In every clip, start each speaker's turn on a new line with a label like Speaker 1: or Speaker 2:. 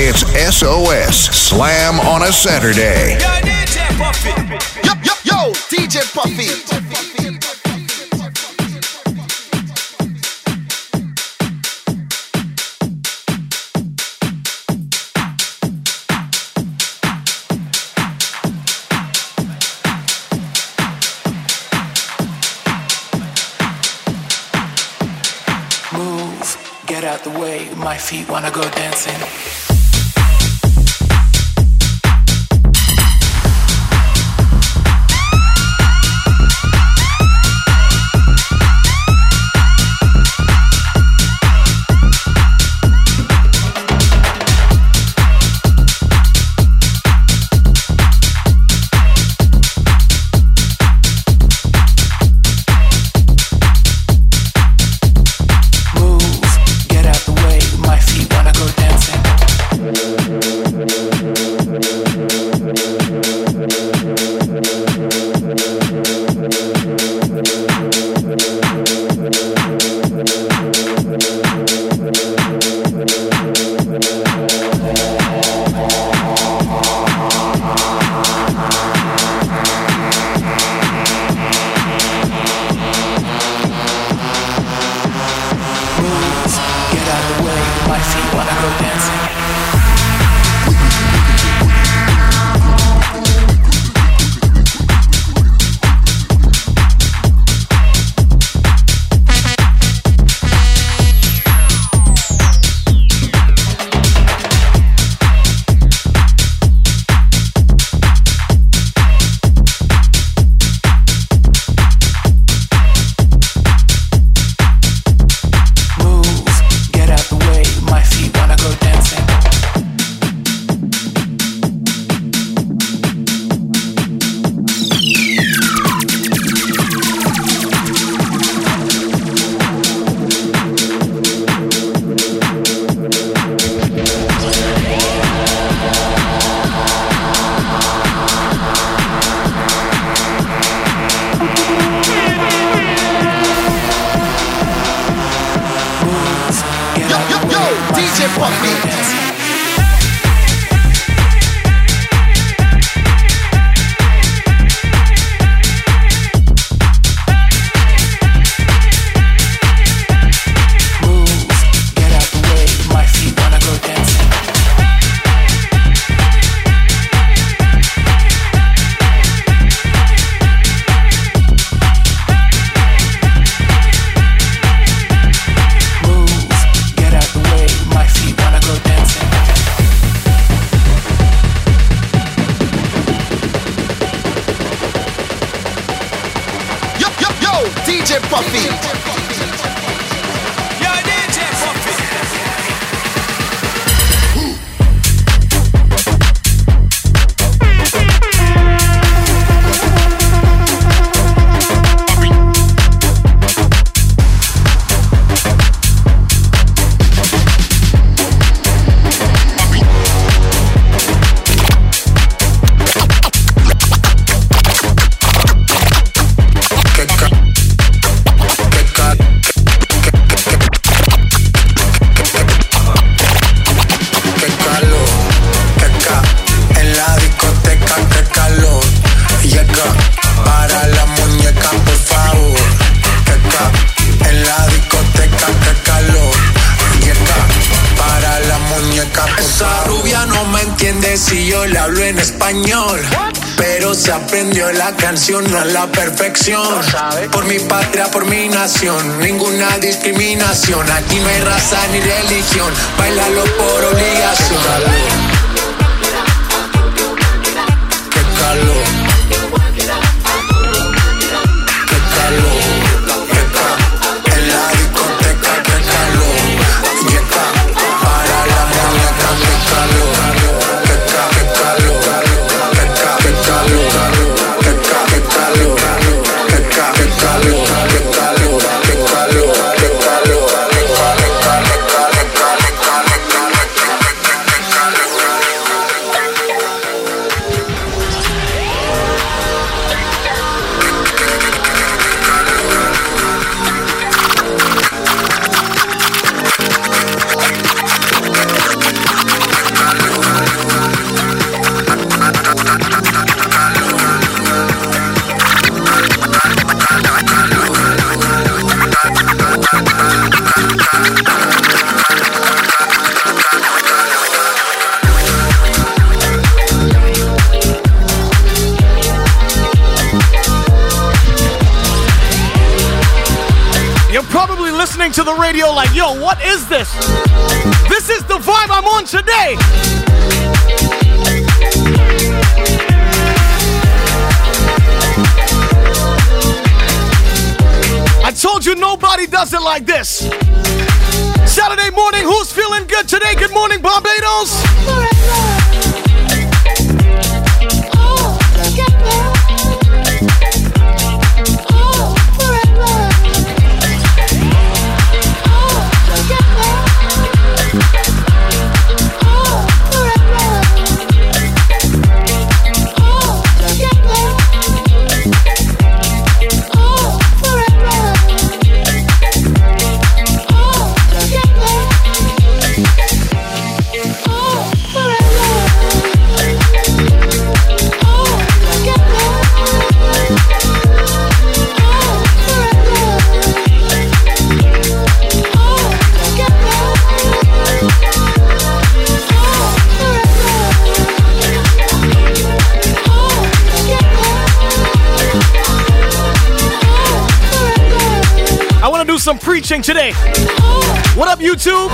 Speaker 1: It's SOS Slam on a Saturday.
Speaker 2: Yo, DJ Puffy.
Speaker 3: Yo, yo, yo, DJ Puffy.
Speaker 4: Move, get out the way, my feet wanna go dancing.
Speaker 5: A Por mi patria, por mi nación, ninguna discriminación. Aquí no hay raza ni religión, bailalo por obligación.
Speaker 6: Yo, what is this? This is the vibe I'm on today. I told you nobody does it like this. Saturday morning, who's feeling good today? Good morning, Barbados. Some preaching today. What up, YouTube?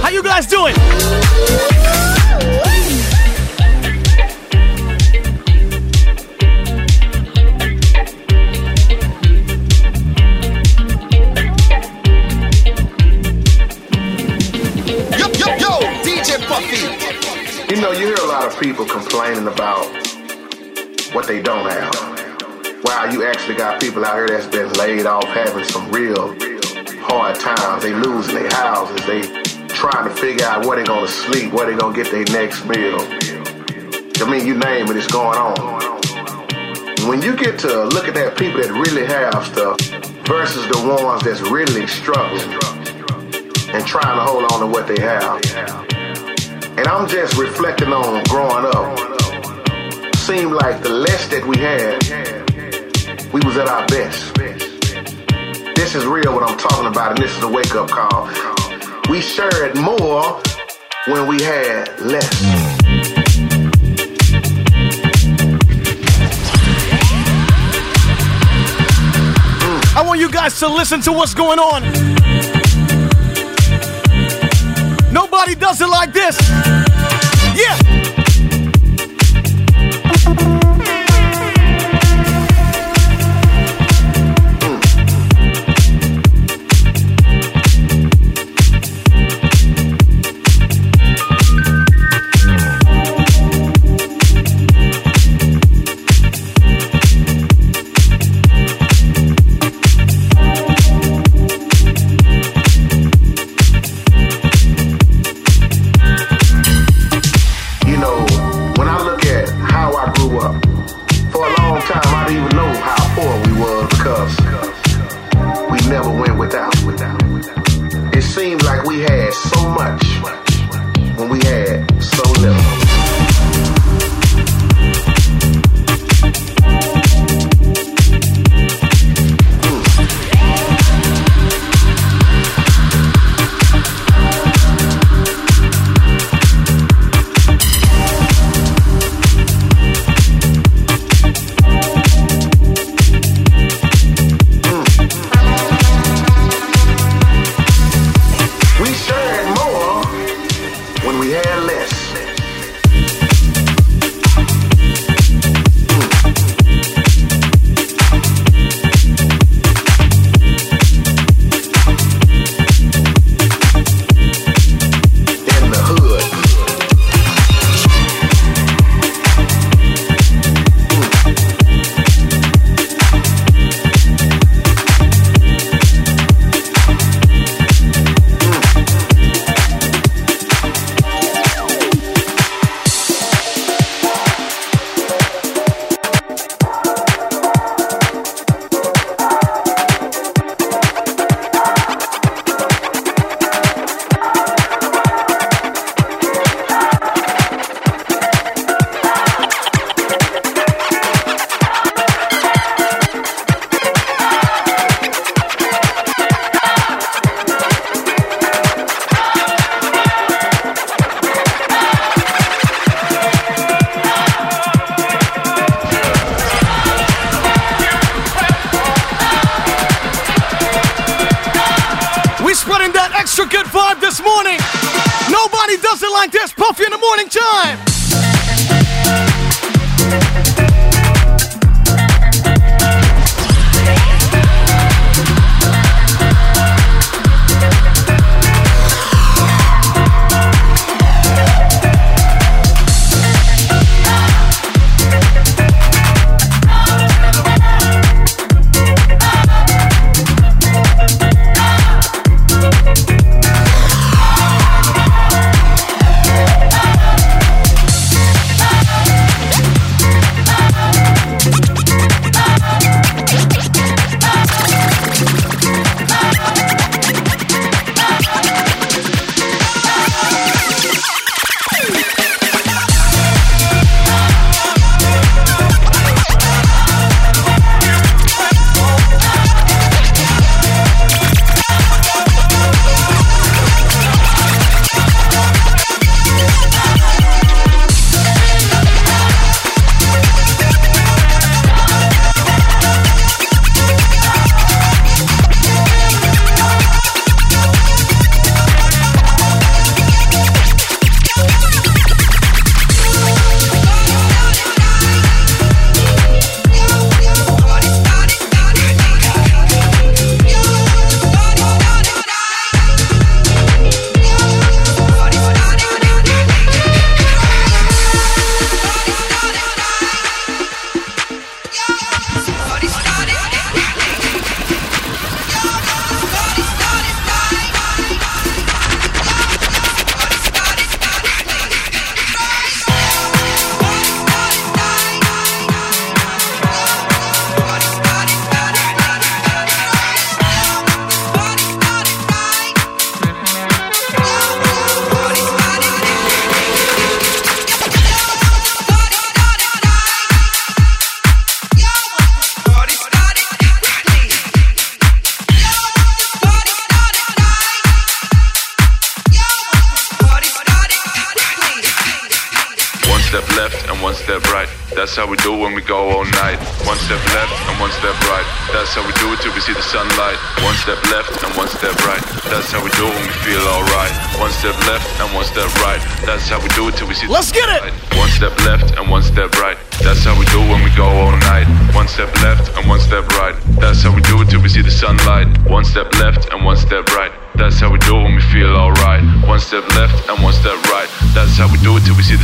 Speaker 6: How you guys doing?
Speaker 7: Yo, yo, yo, DJ Puffy.
Speaker 8: You know, you hear a lot of people complaining about what they don't have. Wow, you actually got people out here that's been laid off having some real hard times. They losing their houses. They trying to figure out where they gonna sleep, where they gonna get their next meal. I mean, you name it, it's going on. When you get to look at people that really have stuff versus the ones that's really struggling and trying to hold on to what they have. And I'm just reflecting on growing up. Seemed like the less that we had, we was at our best. This is real what I'm talking about, and this is a wake up call. We shared more when we had less.
Speaker 6: I want you guys to listen to what's going on. Nobody does it like this.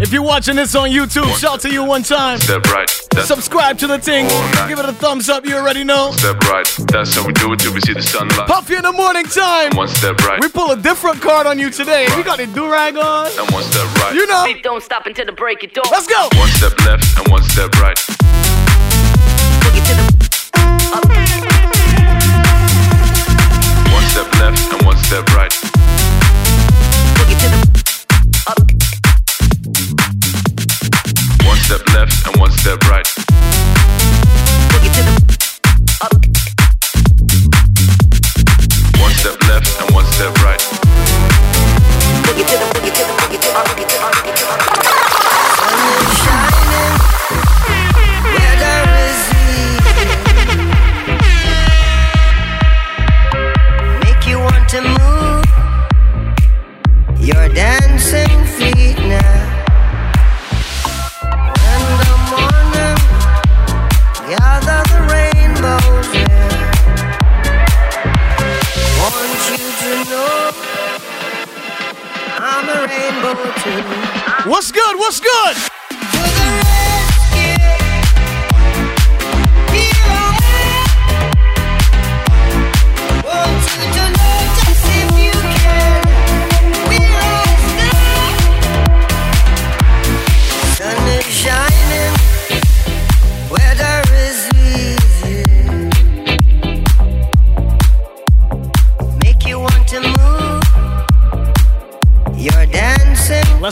Speaker 6: If you're watching this on YouTube, one shout to you one time.
Speaker 9: Step right.
Speaker 6: That's Subscribe to the thing. Give it a thumbs up. You already know.
Speaker 9: Step right. That's how we do it till we see the sunlight.
Speaker 6: Puffy in the morning time.
Speaker 9: One step right.
Speaker 6: We pull a different card on you today. Right. We got a do rag on.
Speaker 9: And one step right.
Speaker 6: You know.
Speaker 3: don't stop until the break it dawn.
Speaker 6: Let's go.
Speaker 9: One step left and one step right. One step left and one step right. One step right.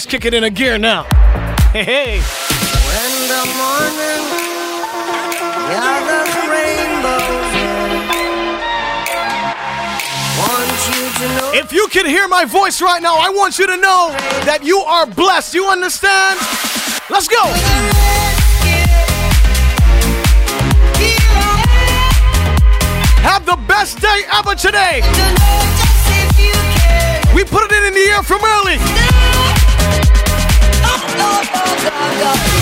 Speaker 6: kick it in a gear now. Hey, hey.
Speaker 9: When the morning gathers rainbows
Speaker 6: if you can hear my voice right now, I want you to know that you are blessed. You understand? Let's go. Have the best day ever today. We put it in the air from early.
Speaker 10: Chicago.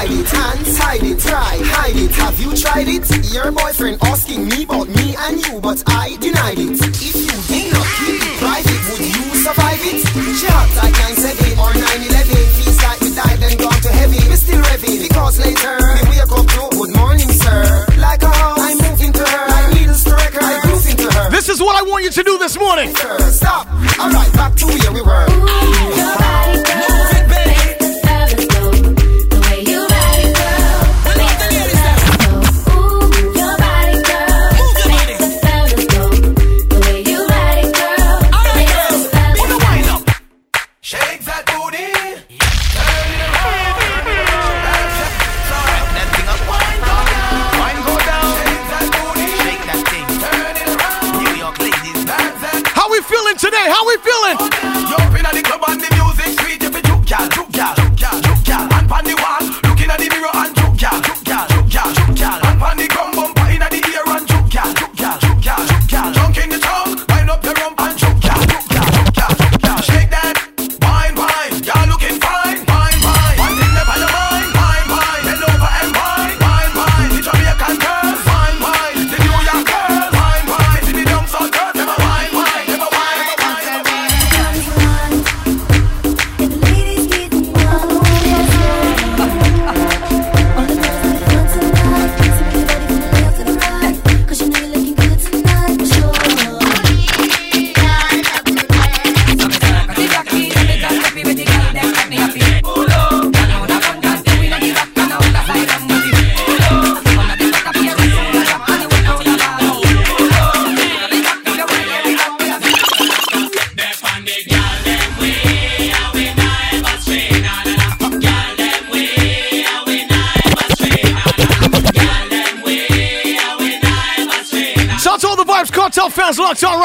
Speaker 10: hide it, and hide it, try, hide it. Have you tried it? Your boyfriend asking me about me and you, but I denied it. If you did not keep it private, would you survive it? She hot like 9-7 or 9-11. Feels like we died and gone to heaven. We still revving because later we wake up to good morning, sir. Like a house, I'm moving to her. Like need to striker, I'm into to her.
Speaker 6: This is what I want you to do this morning.
Speaker 10: Sir, stop. All right, back to where we were.
Speaker 6: Ooh,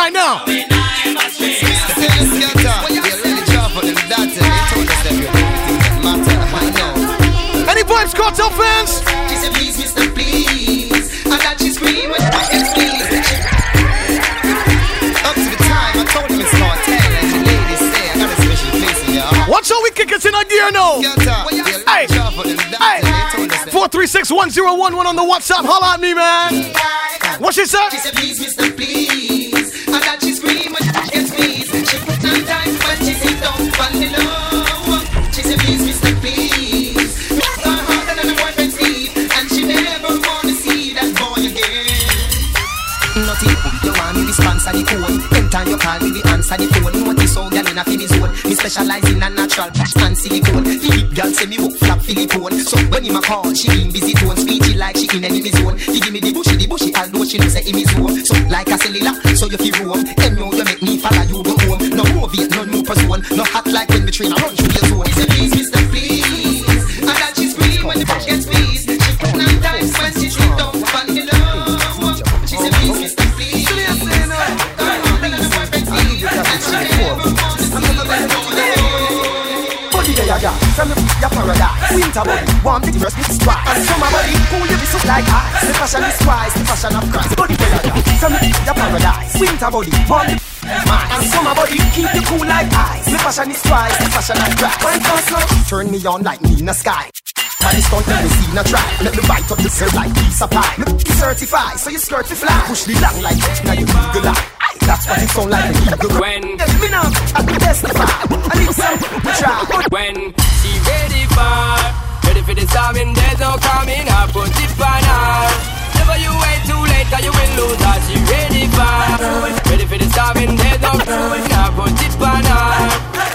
Speaker 6: right now. We kick it in a gear now. Hey, hey. 4361011 on the WhatsApp. Holla at me, man. What she said?
Speaker 3: She said, please, Mr. Please. And that she screamed when I can squeeze. She put nine times when she sit down on the low. She said, please, Mr. Please. Her heart and her boyfriend's leave. And she never wanna see that boy again. Nothing you want me to sponsor the phone. Ten time you call me answer the phone. Notice how girl in a feel zone. Me specialize in a natural and silicone. Philip girl say me walk flap Philippone. So when him a call, she in busy tone. Speechy like she in enemy zone. He give me the bushy, the bushy, although she know say him is home. So like a cellular, so you feel roam. Then you you make me follow you go home. No more Viet, no new person. No hot like when we train I run your zone. Ya, from the ya paradise. Winter body, warm the dress with spice. And summer body, cool you be so like ice. The fashion is Christ, the fashion of Christ. Body ya, from the ya paradise. Winter body, warm the mind. And summer body, keep you cool like ice. The fashion is Christ, the fashion of Christ. Wine fast now, turn me on like me in the sky. Body stunt let me see na try. Let me bite up the serve like piece of pie. Me be certified, so you skirt to fly. Push the long like now you eagle eye. That's what it sound like when eagle
Speaker 10: When
Speaker 3: me now, I can testify. I need some to try.
Speaker 10: when she ready for ready for the storming, there's no coming up. Put it on her. Never you wait too late, cause you will lose her. She ready for ready for the storming, there's no coming up. Put it on her.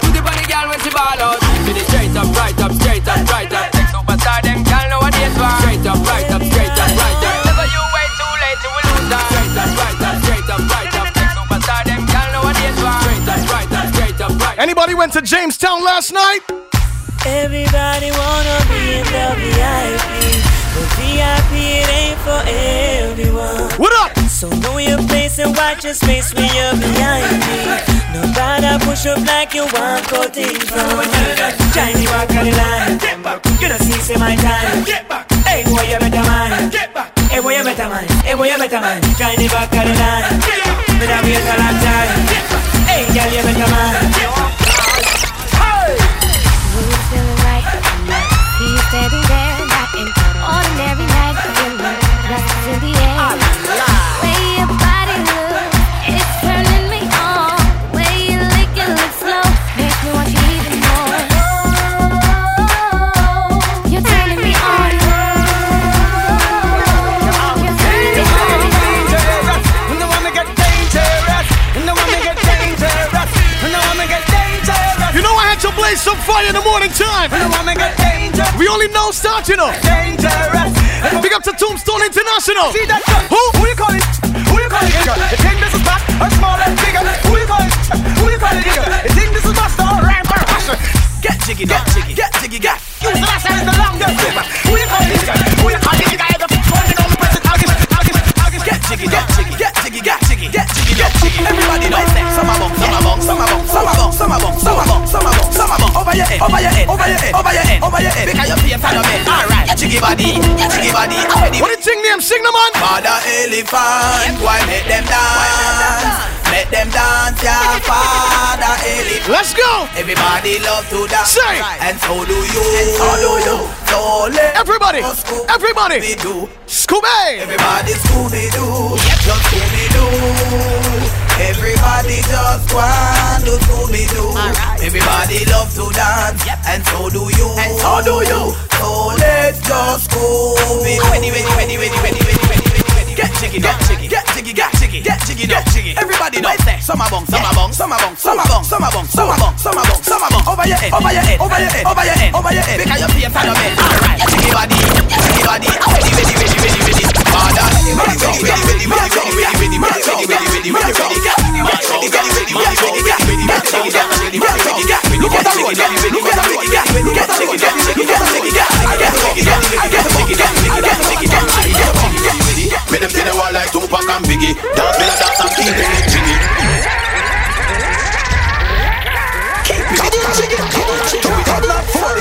Speaker 10: Put it on the girl when she ball out. It straight up, right up, straight up, right up.
Speaker 6: Anybody went to Jamestown last night?
Speaker 11: Everybody wanna be in the VIP, but VIP it ain't for everyone.
Speaker 6: What up?
Speaker 11: So know your place and watch your space when you're VIP. Nobody push up like you want cutting from. Johnny walk on the line. You don't see say my time. Hey boy, you better man. Hey boy, you better man. Hey boy, you better man. Johnny back on the line. Me da wait a long time. Hey girl, you better man.
Speaker 6: I had to blaze some fire in the morning time.
Speaker 3: when the woman get dangerous,
Speaker 6: We only know start, you know. Big up to Tombstone International.
Speaker 3: See that?
Speaker 6: Who?
Speaker 3: Who you call it? Who you call it? You think this is bad or small and bigger? Who you call it? Who you call it? You think this is master or rhyme? Get jiggy, get jiggy, get jiggy, get. Use the last is the longest. Over your head, over your head, over your head, over your head, over your head. Because your face on your bed. All right. Get jiggy body, get jiggy body. I'm ready.
Speaker 6: What the thing name? Sing the man.
Speaker 3: Father elephant, why make them dance? Make them dance, yeah, Father elephant.
Speaker 6: Let's go.
Speaker 3: Everybody love to dance,
Speaker 6: Say.
Speaker 3: and so do you. And so do you. So let
Speaker 6: Everybody.
Speaker 3: us.
Speaker 6: Everybody.
Speaker 3: We do.
Speaker 6: Scooby.
Speaker 3: Everybody Scooby Doo, just Scooby Doo. Everybody just want to Scooby Doo. Everybody love to dance, and so do you. And so do you. So let's just Doo. Ready, ready, ready, ready, ready, ready, ready, ready. Get jiggy, get jiggy, get jiggy, get jiggy, get jiggy, get jiggy. Everybody know. Some a bong, some a bong, some a bong, some a bong, some a bong, some a bong, some a bong, some a bong. Over your head, over your head, over your head, over your head, over your head. Because your face on your bed. Alright, jiggy body, jiggy body. Ready, ready, ready, ready, ready. Father,
Speaker 7: me them say they want like Tupac and Biggie Dance me a dance and keep them it jiggy Keep it jiggy, keep it jiggy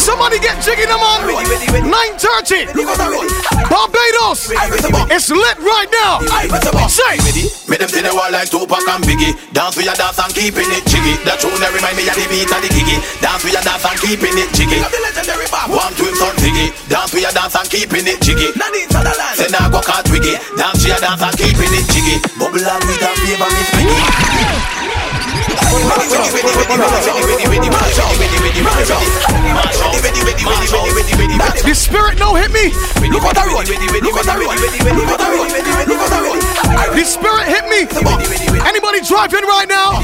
Speaker 6: Somebody get jiggy them on 9.30. Barbados. It's lit right now. Say.
Speaker 7: Make them see the wall like Tupac and Biggie. Dance with your dance and keeping it jiggy. That tune that remind me of the beat of the giggy. Dance with your dance and keeping it jiggy. One twin son jiggy. Dance with your dance and keeping it jiggy. Say now go cut wiggy. Dance with your dance and keeping it jiggy. Bubble and with a flavor, me Biggie.
Speaker 6: The spirit no hit me.
Speaker 7: Look at the road. Look at the road. Look at the road. Look at the road.
Speaker 6: The spirit hit me. Anybody driving right now?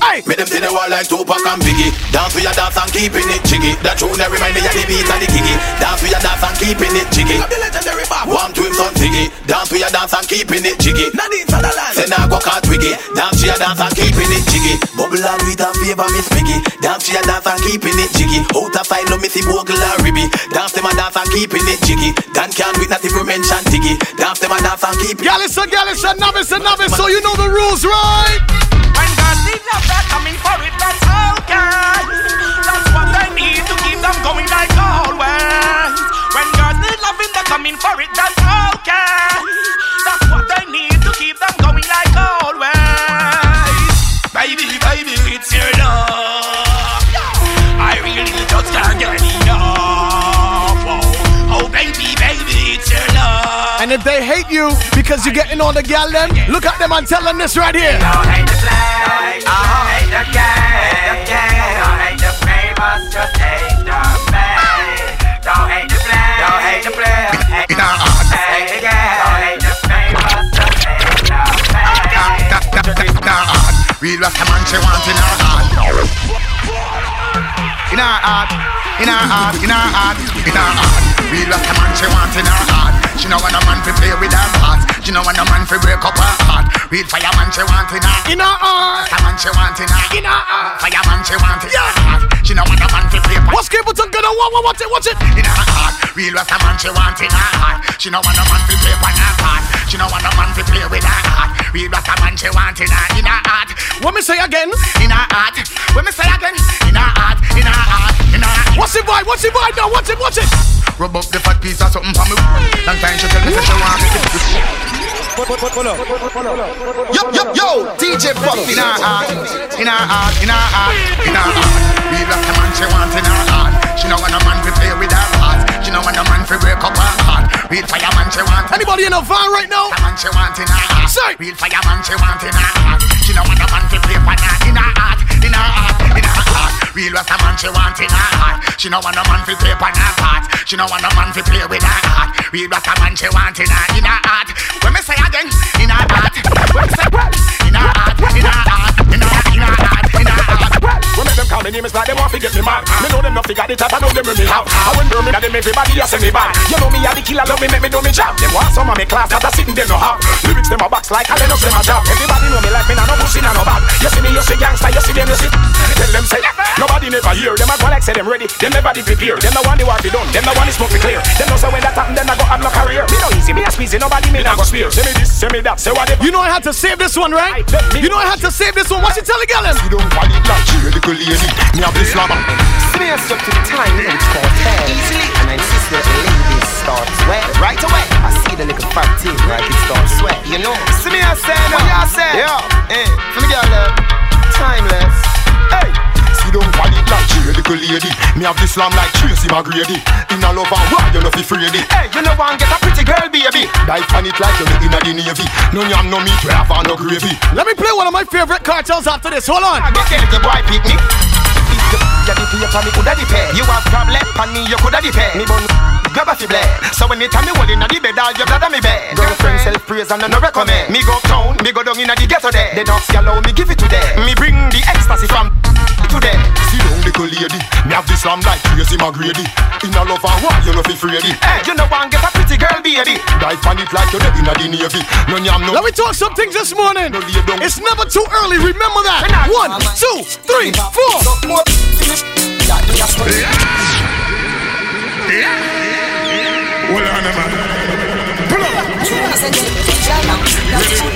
Speaker 6: Hey.
Speaker 7: Make them see the wall like Tupac and Biggie. Dance with your dance and keeping it jiggy. That tune that remind me of the beat and the giggy. Dance with your dance and keeping it jiggy. One to him son Ziggy. Dance with your dance and keeping it jiggy. Say now go cat wiggy. Dance with your dance and keeping it jiggy. Bubble and with a favor miss Piggy. Dance with your dance and keeping it jiggy. Out of sight no missy bogle and ribby. Dance them and dance and keeping it jiggy. Dan can't witness if we mention Tiggy. Dance them and dance and keep it.
Speaker 6: Gallus and Gallus and novice and novice, so you know the rules, right?
Speaker 12: When God needs love, they're coming for it, that's okay. That's what they need to keep them going like always. When God needs loving, they're coming for it, that's okay. That's what they need to keep them going like
Speaker 6: if they hate you because you're getting on the gal, then look at them and tell them this right here.
Speaker 12: Don't hate the don't hate the game, don't hate the famous, just hate the play. Don't hate the play, don't hate the play, hate the hate the game, don't hate the famous, just hate the play.
Speaker 13: Real Rasta man she want in her heart In her heart In her heart In her heart In her heart Real Rasta man she want in her heart She know want a man to play with her heart She know want a man to break up her heart Real fireman she want in her
Speaker 6: In her heart
Speaker 13: Rasta man she want in her
Speaker 6: In her heart
Speaker 13: Fireman she want in her heart She know want a man to play
Speaker 6: What's Capleton gonna want? Watch it, watch it.
Speaker 13: in her heart. Real Rasta man she want in her heart. She no want a man to play on her heart. She no want a man to play with her heart. Real Rasta man she want uh, in her in her heart.
Speaker 6: What me say again?
Speaker 13: In her heart. When me say again. In her heart. In her heart. In her heart.
Speaker 6: What's it vibe? What's it vibe now? Watch it, watch it.
Speaker 13: Rub up the fat piece of something for me. Long time she tell me say she want it. Yo, yo, yo, DJ Pop in her heart, in her heart, in her heart, in her heart. Real Rasta man she want in her heart. She no want a man to play with her heart. No want a man to break up her heart. Real fireman she want.
Speaker 6: Anybody in a van right now?
Speaker 13: man she want in her heart.
Speaker 6: Say.
Speaker 13: Real fireman she want in her heart. She no want a man to play on her in her heart, in her heart, in her heart. Real Rasta man she want in her heart. She no want a man to play on her heart. She no want a man to play with her heart. Real Rasta man she want in her in her heart. When me say again, in her heart. When me say in her heart, in her heart, in her in her heart, in her heart.
Speaker 12: When make them call me name, it's like them want to get me mad. Me know them not figure the type, I know them when me have. I went through me that them everybody a send me back. You know me a the killer, love me, make me do me job. Them want some of me class that I sitting them no have. Lyrics them a box like I don't them a job. Everybody know me like me, nah no pussy, nah no bad. You see me, you see gangster, you see them, you see. Tell them say, nobody never hear. Them a go like say them ready, them never did prepare. Them no want the war be done, them no want the smoke clear. Them know say when that happen, then I go have no career. Me no easy, me a squeeze, nobody me nah go spear. Say me this, say me that, say whatever.
Speaker 6: You know I had to save this one, right? You know I had to save this one. What you tell the gal?
Speaker 13: It like she a little lady. Me have this lava.
Speaker 3: See me a to the time, which falls fair. Easily. And I insist that the ladies start sweat. Right away. I see the little fat thing, right? It starts sweat. You know. See me a say. What you say? Yeah. Eh. For me girl, timeless. Hey.
Speaker 13: See don't want it like she a little lady. Me have this lamb like Tracy McGrady. In a love and war, you know fi afraid it.
Speaker 3: Hey, you know one get a pretty girl, baby.
Speaker 13: Dive on it like you in the navy. No yam, no meat, we have no gravy.
Speaker 6: Let me play one of my favorite cartels after this. Hold on.
Speaker 3: I get little boy picnic. You the paper, me coulda depend. You have problem, pan me, you coulda depend. Me bun grab a fi bled. So when you tell me hold inna the bed, all your blood on me bed. Girlfriend self praise and no recommend. Me go town, me go down inna the ghetto there. The dogs yellow, me give it to them. Me bring the ecstasy from to them.
Speaker 13: See down little lady. Me have this lamb like Tracy McGrady. In a love and war, you know fi afraid it. Eh?
Speaker 3: Hey, you know one get a pretty girl, baby.
Speaker 13: Dive on it like you in the eh? navy. No yam, no.
Speaker 6: Let me talk some things this morning.
Speaker 13: No lay down.
Speaker 6: It's never too early. Remember that. One, two, three, four.
Speaker 13: Hold on, man. Pull up.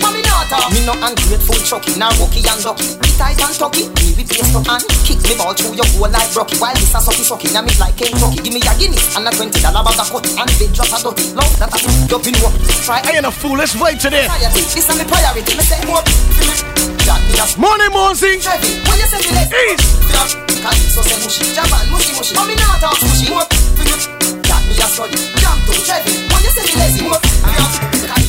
Speaker 3: no ungrateful chucky, now rocky and ducky. Me tight and tucky, me with face to hand. Kick me ball through your goal like Rocky. While this a sucky sucky, now me like Kentucky. Give me a Guinness and a twenty dollar bag of cut. And big drop a dirty. Love that a up in work. Try
Speaker 6: I ain't a fool, let's wait today.
Speaker 3: This a me priority, me say more.
Speaker 6: Morning, Monsey.
Speaker 3: When you say me let's
Speaker 6: East.
Speaker 3: Calypso say mushy, Japan mushy mushy. But me not talk mushy. More. Got me a study. Jump to Chevy. When you say me lazy, more.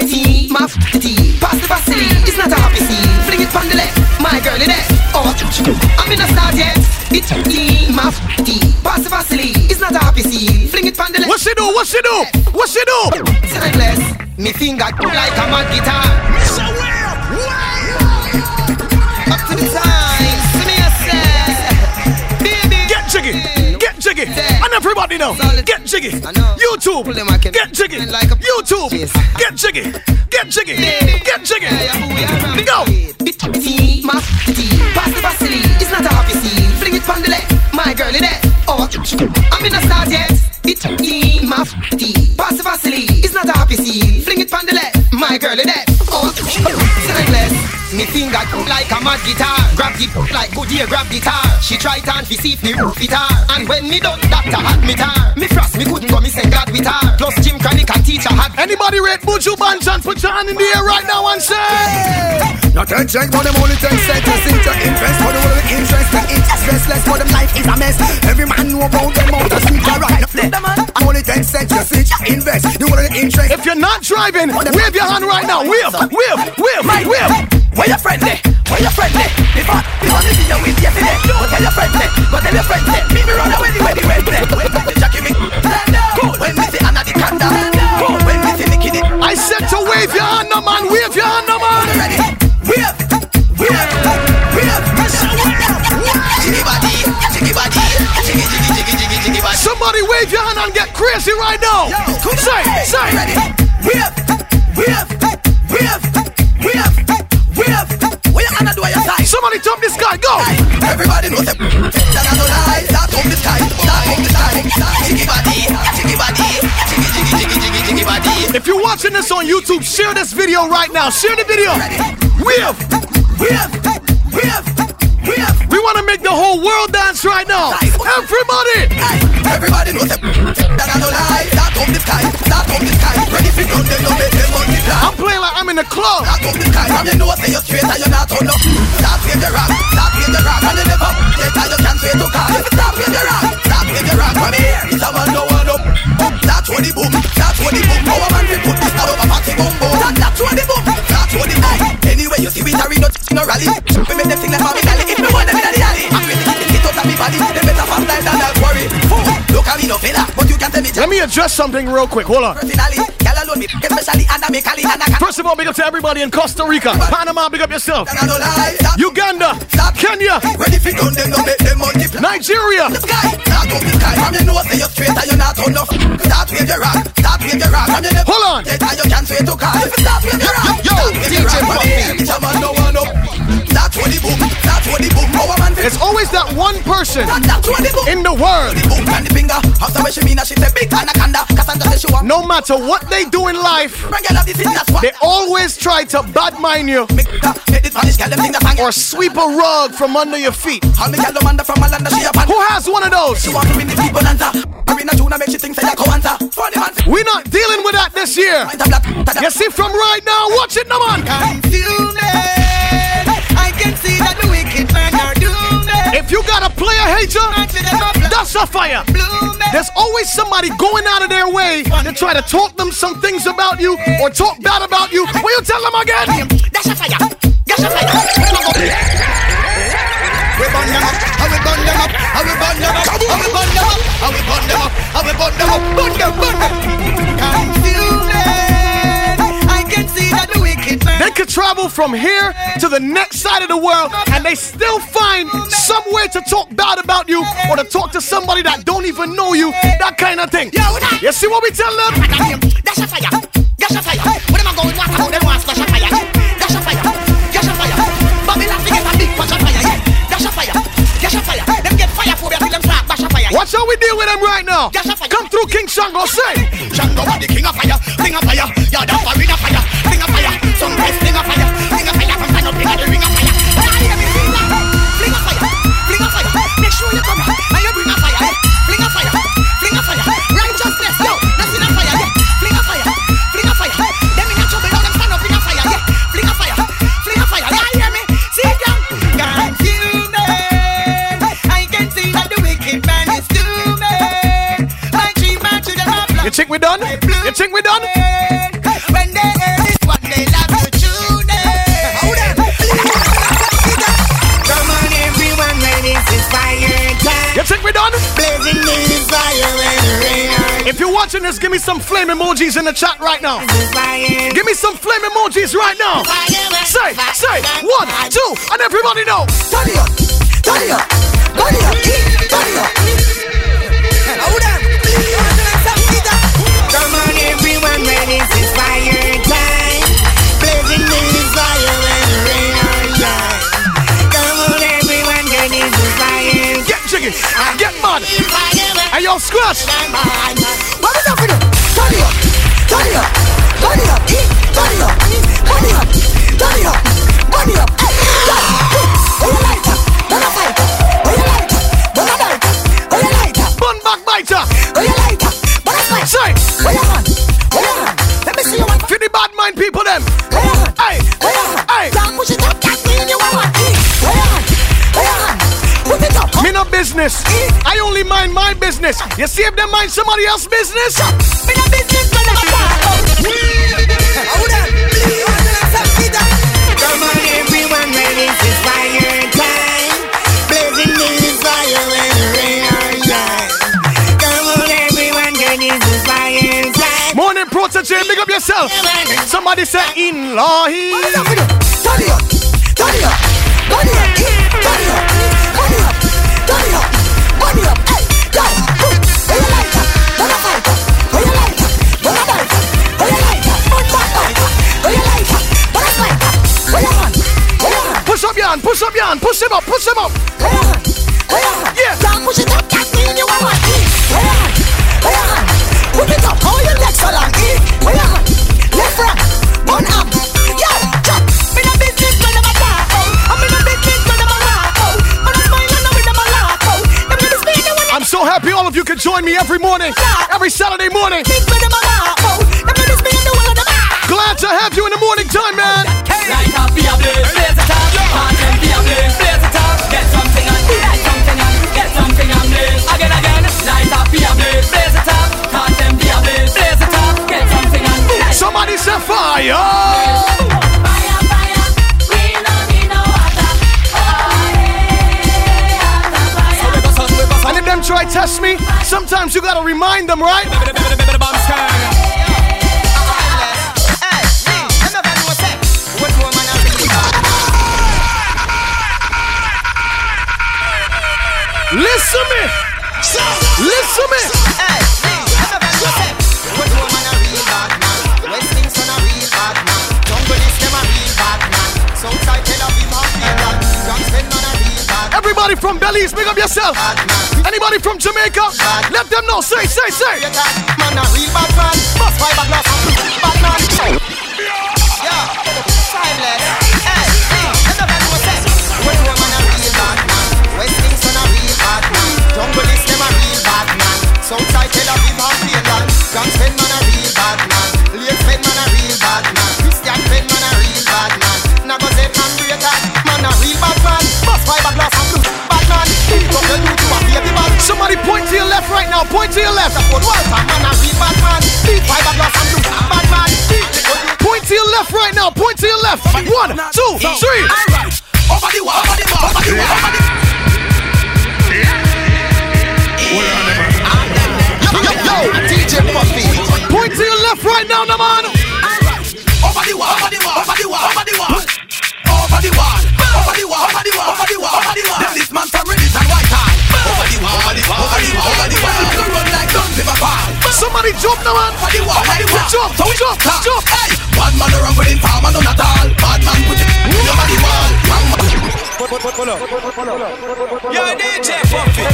Speaker 3: Tea, my tea, pass the Vaseline. It's not a happy scene. Fling it on the left, my girl in there. Oh, I'm in a start yet. It's tea, my tea, pass the Vaseline. It's not a happy scene. Fling it on the left.
Speaker 6: What she do? What she do? What she do?
Speaker 3: Timeless. Me finger could like a mad guitar. Up
Speaker 6: jiggy. And everybody know. Get jiggy. YouTube. Get jiggy. YouTube. Get jiggy. Get jiggy. Get jiggy. Go.
Speaker 3: Tea, my tea, pass the Vaseline. It's not a happy scene. Fling it on the left, my girl in there. Oh, I'm in a start yet. It's tea, my tea, pass the Vaseline. It's not a happy scene. Fling it on the left, my girl in there. Oh, timeless. Me finger like a mad guitar. Grab the like Goodyear grab guitar. She try and fi see if me roof it her. And when me done, doctor admit her. Me frost me couldn't go, me send God with her. Plus Jim Chronic and teacher had.
Speaker 6: Anybody rate Buju Banton? Put your hand in the air right now and say.
Speaker 14: Not ten cent for them only ten cent to sink to invest for the world interest the interest restless for them life is a mess. Every man know about them out of speaker right now. Only ten cent to sink to invest the world interest.
Speaker 6: If you're not driving, wave your hand right now. Wave, wave, wave, wave.
Speaker 15: Where your friend there? Where your friend there? Before, before me see you with your friend Go tell your friend there. Go tell your friend
Speaker 6: YouTube, share this video right now. Share the video. Wave,
Speaker 15: wave. We have.
Speaker 6: We want to make the whole world dance right now. Everybody!
Speaker 15: Everybody knows that I no lie. Start up the sky, start up the sky. Ready for run, then no make them multiply.
Speaker 6: I'm playing like I'm in the club.
Speaker 15: Start the sky, from you know say you're straight and you're not on up. Start with the rock, start with the rock, and you never how you can't say to call. Start with the rock, start with the rock. From here, it's a man no one up. That's what the boom, that's what the boom. Power man we put me no fella, but you can tell me.
Speaker 6: Let me address something real quick. Hold on.
Speaker 15: Personally, girl alone me, especially and I make Cali and I can.
Speaker 6: First of all, big up to everybody in Costa Rica, Panama, big up yourself.
Speaker 15: I no lie.
Speaker 6: Uganda, Kenya,
Speaker 15: Ready for done them, no make them multiply.
Speaker 6: Nigeria.
Speaker 15: The sky, not up the sky. From you know say you're straight and you're not on enough. Start with the rock, start with the rock. From you never
Speaker 6: Hold on.
Speaker 15: how you say big anaconda. Cassandra say she want.
Speaker 6: No matter what they do in life,
Speaker 15: Bring girl up the thing that's what.
Speaker 6: they always try to badmine you
Speaker 15: Make that, make this Spanish girl them sing the song.
Speaker 6: or sweep a rug from under your feet.
Speaker 15: All me girl them under from Malanda, she a pan.
Speaker 6: Who has one of those?
Speaker 15: She want to win the people answer. Arena Juna make she think say I go answer. Funny man.
Speaker 6: We're not dealing with that this year.
Speaker 15: Point a black, tada.
Speaker 6: You see, from right now, watch it, no man.
Speaker 3: I can see that the wicked man are.
Speaker 6: If you got a player hater, that's a fire. There's always somebody going out of their way to try to talk them some things about you or talk bad about you. Will you tell them again?
Speaker 3: That's a fire. That's a fire.
Speaker 15: We burn them up, how we burn them up, how we burn
Speaker 16: them up, how we burn them up, how we burn them up, how we burn them up, burn them, burn them.
Speaker 6: Travel from here to the next side of the world and they still find somewhere to talk bad about you or to talk to somebody that don't even know you, that kind of thing. You see what we tell them?
Speaker 16: Dash a fire, dash a fire. When them a go with water, them want fire. Dash a fire, dash a fire. Babylon get a big patch of fire. Dash a fire, dash a fire. Them get fire phobia till them start bash a fire.
Speaker 6: Watch how we deal with them right now. Come through King Shango, say.
Speaker 16: Shango the king of fire, king of fire. Yeah, that fire ring of fire,
Speaker 6: think we done? You think we done?
Speaker 16: When they they love tune. Come on, everyone, when is fire time.
Speaker 6: You think we done?
Speaker 16: Blazing fire.
Speaker 6: If you're watching this, give me some flame emojis in the chat right now. Give me some flame emojis right now. Say, say, one, two, and everybody know.
Speaker 16: Turn it.
Speaker 6: Hey, yo, squash.
Speaker 16: What is up with it? Turn up, turn it up, turn it up, turn it up, turn it up, turn it up, turn it up.
Speaker 6: Business. I only mind my business. You see if they mind somebody else's business?
Speaker 16: Me no business, me no talk about. Hold on. Come on, everyone, when this is fire time. Blazing news, fire and rain. Come on, everyone, when this is fire time.
Speaker 6: Morning protege, big up yourself. Somebody say in law.
Speaker 16: Turn it up, turn it up, turn it up, turn it up, turn it up, turn it up,
Speaker 6: Push up hand, push him up, push him up. Yeah.
Speaker 16: Me
Speaker 6: every morning, every Saturday morning.
Speaker 16: business when them a laugh out. Them gonna speak the one of them a
Speaker 6: Glad to have you in the morning time, man.
Speaker 17: Light up your blaze, blaze it up. Content blaze, blaze it up. Get something on, get something on, get something on blaze. Again, again. Light up your blaze, blaze it up. Content blaze, blaze it up. Get something on.
Speaker 6: Somebody say fire. Them try test me, sometimes you gotta remind them, right? Listen me. Listen me. From Belize, big up yourself. Anybody from Jamaica, let them know. Say, say, say.
Speaker 16: Man a real bad man, must fight a glass bad man. Yeah, timeless. Hey, hey, everybody know say, when woman a real bad man, West Kingston a real bad man, Jungle is them a real bad man, Southside
Speaker 6: Point to your left right now. Point to your left.
Speaker 16: One, two, three. Over the wall. Over the wall. Over the wall. Over the wall. DJ Puffy.
Speaker 6: Point to your left right now, no man.
Speaker 16: Over the wall. Over the wall. Over the wall. Over the wall.
Speaker 6: Somebody jump, now, man!
Speaker 15: Over the wall,
Speaker 6: jump!
Speaker 15: So we
Speaker 6: jump,
Speaker 15: start.
Speaker 6: jump.
Speaker 15: Hey, bad man around with informer, none at all. Bad man put it over the wall. Wrong man.
Speaker 7: Yo, DJ Puffy.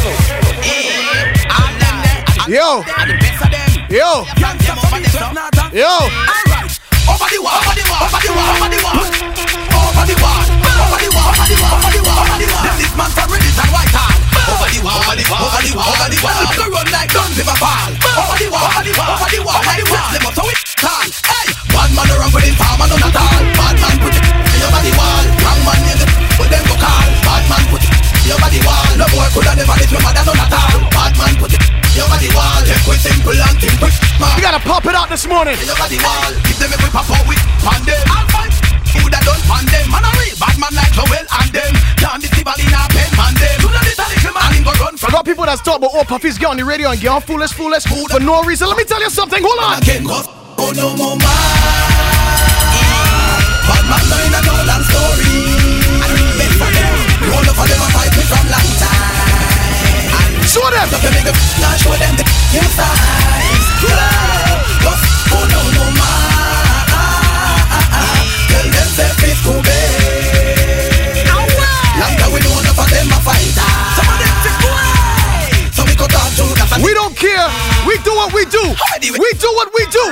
Speaker 7: Eh, all them there.
Speaker 6: Yo,
Speaker 7: And the best of them.
Speaker 6: yo,
Speaker 7: Young them over them.
Speaker 6: yo.
Speaker 15: Alright. Over the wall, over the wall, over the wall, over the wall. Over the wall, over the wall, over the wall, over the wall, over the wall. Them this man from Reddit and Whitehall. Over the wall, over the wall, over the wall, over the wall. Go run like guns if I fall. Over the wall, over the wall, over the wall, the wall. Them up so it tall. Hey, bad man around with informer, none at all. Bad man put it over the wall. Wrong man near the but them go call. Bad man put it over the wall. No boy coulda never live your mother, none at all. Bad man put it over the wall. Them quick simple and simple.
Speaker 6: We gotta pop it out this morning.
Speaker 15: Over the wall, give them a whip up with pandem. I'll find who that done pandem. Man a real bad man like Joel and them. Can't be civil in a pen. Do not this a little man go run
Speaker 6: I
Speaker 15: from.
Speaker 6: got people that's talk about oh Puffy's get on the radio and get on foolish, foolish foolish for no reason. Let me tell you something. Hold on.
Speaker 15: Again, go. Oh no more man. Mm. Bad man no in a no long story. We beg for them. Roll for them and fight me from long time.
Speaker 6: Show them.
Speaker 15: So to make the now show them the your size. Go. Oh no more man. Ah, ah, ah, tell them say fit
Speaker 6: to care. We do what we do. We do what we do.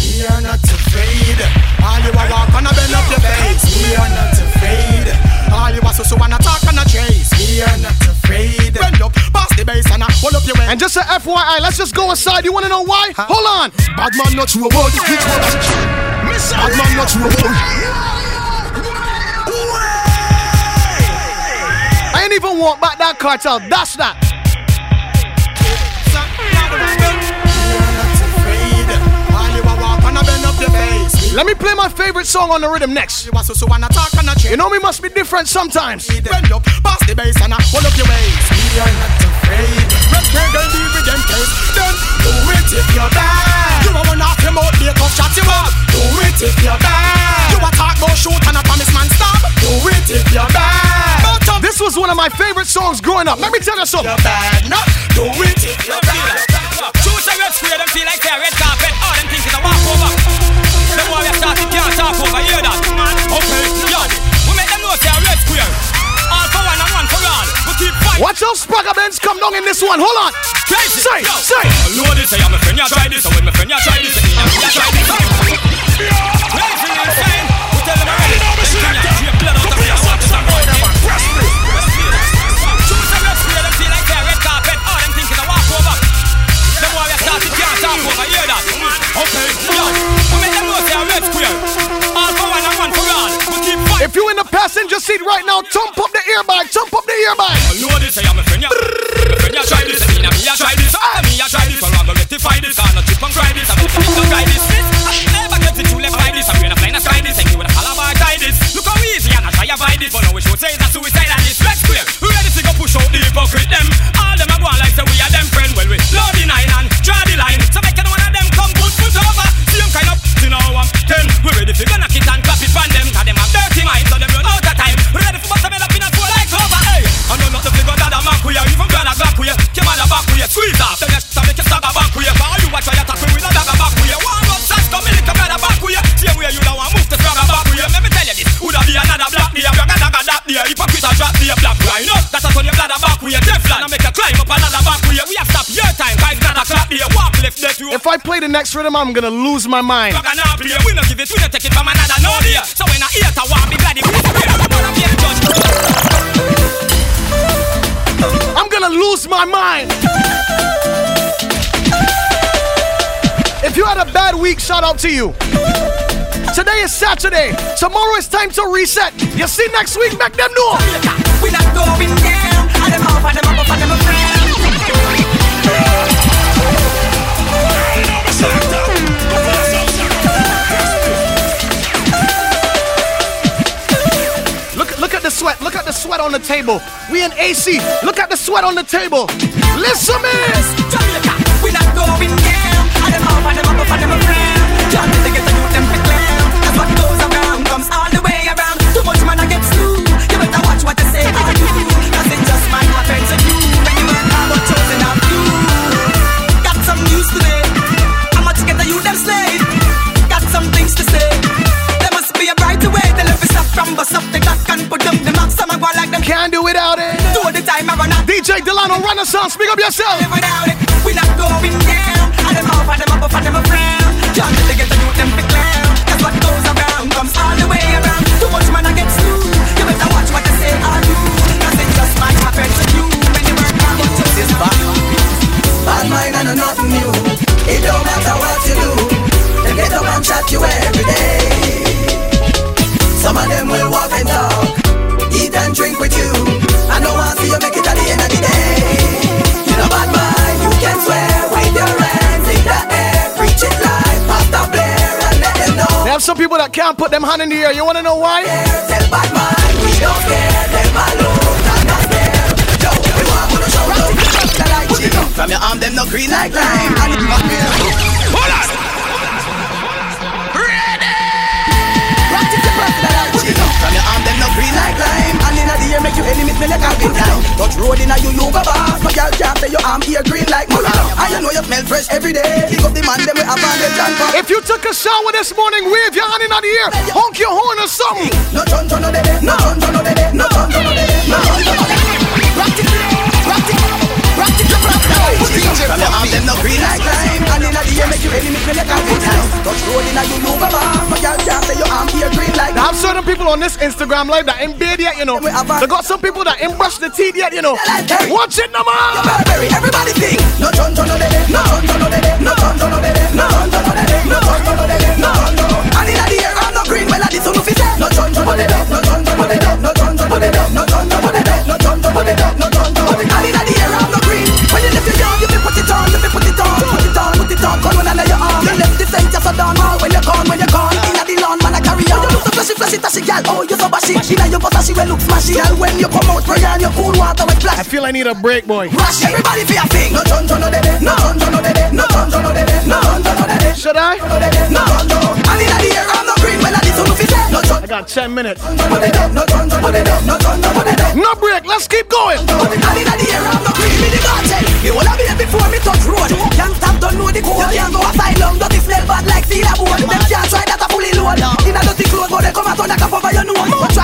Speaker 14: We are not afraid. All you a walk and a bend up your face. We are not afraid. All you a so so and a talk and a chase. We are not afraid. Bend up, pass the bass and a hold up your way.
Speaker 6: And just a FYI, let's just go aside. You wanna know why? Hold on.
Speaker 14: Bad man not true about it. Which one? Bad man not true about it.
Speaker 6: I ain't even want back that cartel. That's that. Let me play my favorite song on the rhythm next.
Speaker 14: You a so so and talk and a.
Speaker 6: You know me must be different sometimes.
Speaker 14: Bend up, pass the bass and a hold up your waist. We are not afraid. Red Craig and deal with them case. Then do it if you're bad. You a one off your mouth, make up shot you up. Do it if you're bad. You a talk about shoot and a promise man stop. Do it if you're bad. But up
Speaker 6: This was one of my favorite songs growing up. Let me tell you something.
Speaker 14: you're bad, no. Do it if you're bad.
Speaker 17: Choose a red square, them feel like they're red carpet. All them think is a walk started can't over, hear that? Okay, we make them know say a red square. All for one and one for all. We keep fighting.
Speaker 6: Watch out, Spragga Benz come down in this one. Hold on.
Speaker 17: Crazy.
Speaker 6: Say,
Speaker 17: Yo.
Speaker 6: say.
Speaker 17: Say I'm a friend, you try this. So when my friend, you try this. And me, try this.
Speaker 6: If you in the passenger seat right now, thump up the earbag, thump up the earbag.
Speaker 17: I know this, I'm a friend, ya. My friend, ya try this, me ya try this. Ah, me, ya try this. I'm gonna rectify this. I'm not chip and cry this. I'm gonna fix and cry this. I never get it, you left by this. I'm gonna fly and sky this. And you with a calabar tie this. Look how easy and I try to buy this. But now we should say it's a suicide and. Let's clear. We ready to go push out the hypocrite them make you climb up another back. We have stopped your time. Guys, not a clap day. Walk left, left, you.
Speaker 6: If I play the next rhythm, I'm gonna lose my mind.
Speaker 17: Fuck and play. We no give it, we no take it from another no. So when I hear to want me bloody, we swear. I'm gonna be judge.
Speaker 6: I'm gonna lose my mind. If you had a bad week, shout out to you. Today is Saturday. Tomorrow is time to reset. You see next week, make them know. Sweat. Look at the sweat on the table. We in AC. Look at the sweat on the table. Listen, man. Delano Renaissance, speak up yourself.
Speaker 15: Without it, we not going down. And them up, and them up, and them a frown. Can't let the get the youth them fi clown. Cause what goes around comes all the way around. Too much man I get slew. You better watch what I say or do. Cause it just might happen to you when you work hard. But just is bad. Bad mind and nothing new. It don't matter what you do. They get up and chat you every
Speaker 6: have some people that can't put them hand in the air. You wanna know why?
Speaker 15: Tell bad mind, we don't care, them alone, and not there. Yo, we want to show love, the light G. From your arm, them no green like lime. And it must be Hold on. Practice the personal hygiene. From your arm, them no green like lime. And in the air, make you enemies me like a big time. Touch road in a you, you go boss. No girl can't say your arm here green like mola. And you know you smell fresh every day. Pick up the man, them we have on them jump
Speaker 6: If you took a shower this morning, wave your hand in the air, honk your horn or something.
Speaker 15: No chon chon no dede, no chon chon no dede, no chon chon no dede, no chon chon no dede. Practice, practice your practice. From your arm, them green like lime. And in the air, make you enemies me like a big time. Touch road in a you, go boss. No girl can't say your arm here green like
Speaker 6: They have certain people on this Instagram live that ain't bathed yet, you know. They got some people that ain't brushed the teeth yet, you know. Watch it, no man.
Speaker 15: Everybody sing. No chon chon no dede, no chon chon no dede, no chon chon no dede, no chon chon no dede, no chon chon no dede, no gal. Oh, you so bashy. Inna your bust, she well look smashy. Gal, when you come out, pray and you cool water with
Speaker 6: I feel I need a break, boy.
Speaker 15: Rush everybody for your thing. No chon chon no dede, no chon chon no dede, no chon chon no dede, no chon chon no dede.
Speaker 6: Should I?
Speaker 15: No dede, no chon chon. And inna the air, I'm no green melody, so no fi say. No chon
Speaker 6: I got 10 minutes.
Speaker 15: no no no dede, no chon chon no dede.
Speaker 6: No break, let's keep going.
Speaker 15: And inna the air, I'm no green, me the cartel. You wanna be there before me touch road. Can't stop, don't know the code. Can't go asylum, dirty smell bad like seal a board. Them can't try that a fully load. Inna dirty clothes,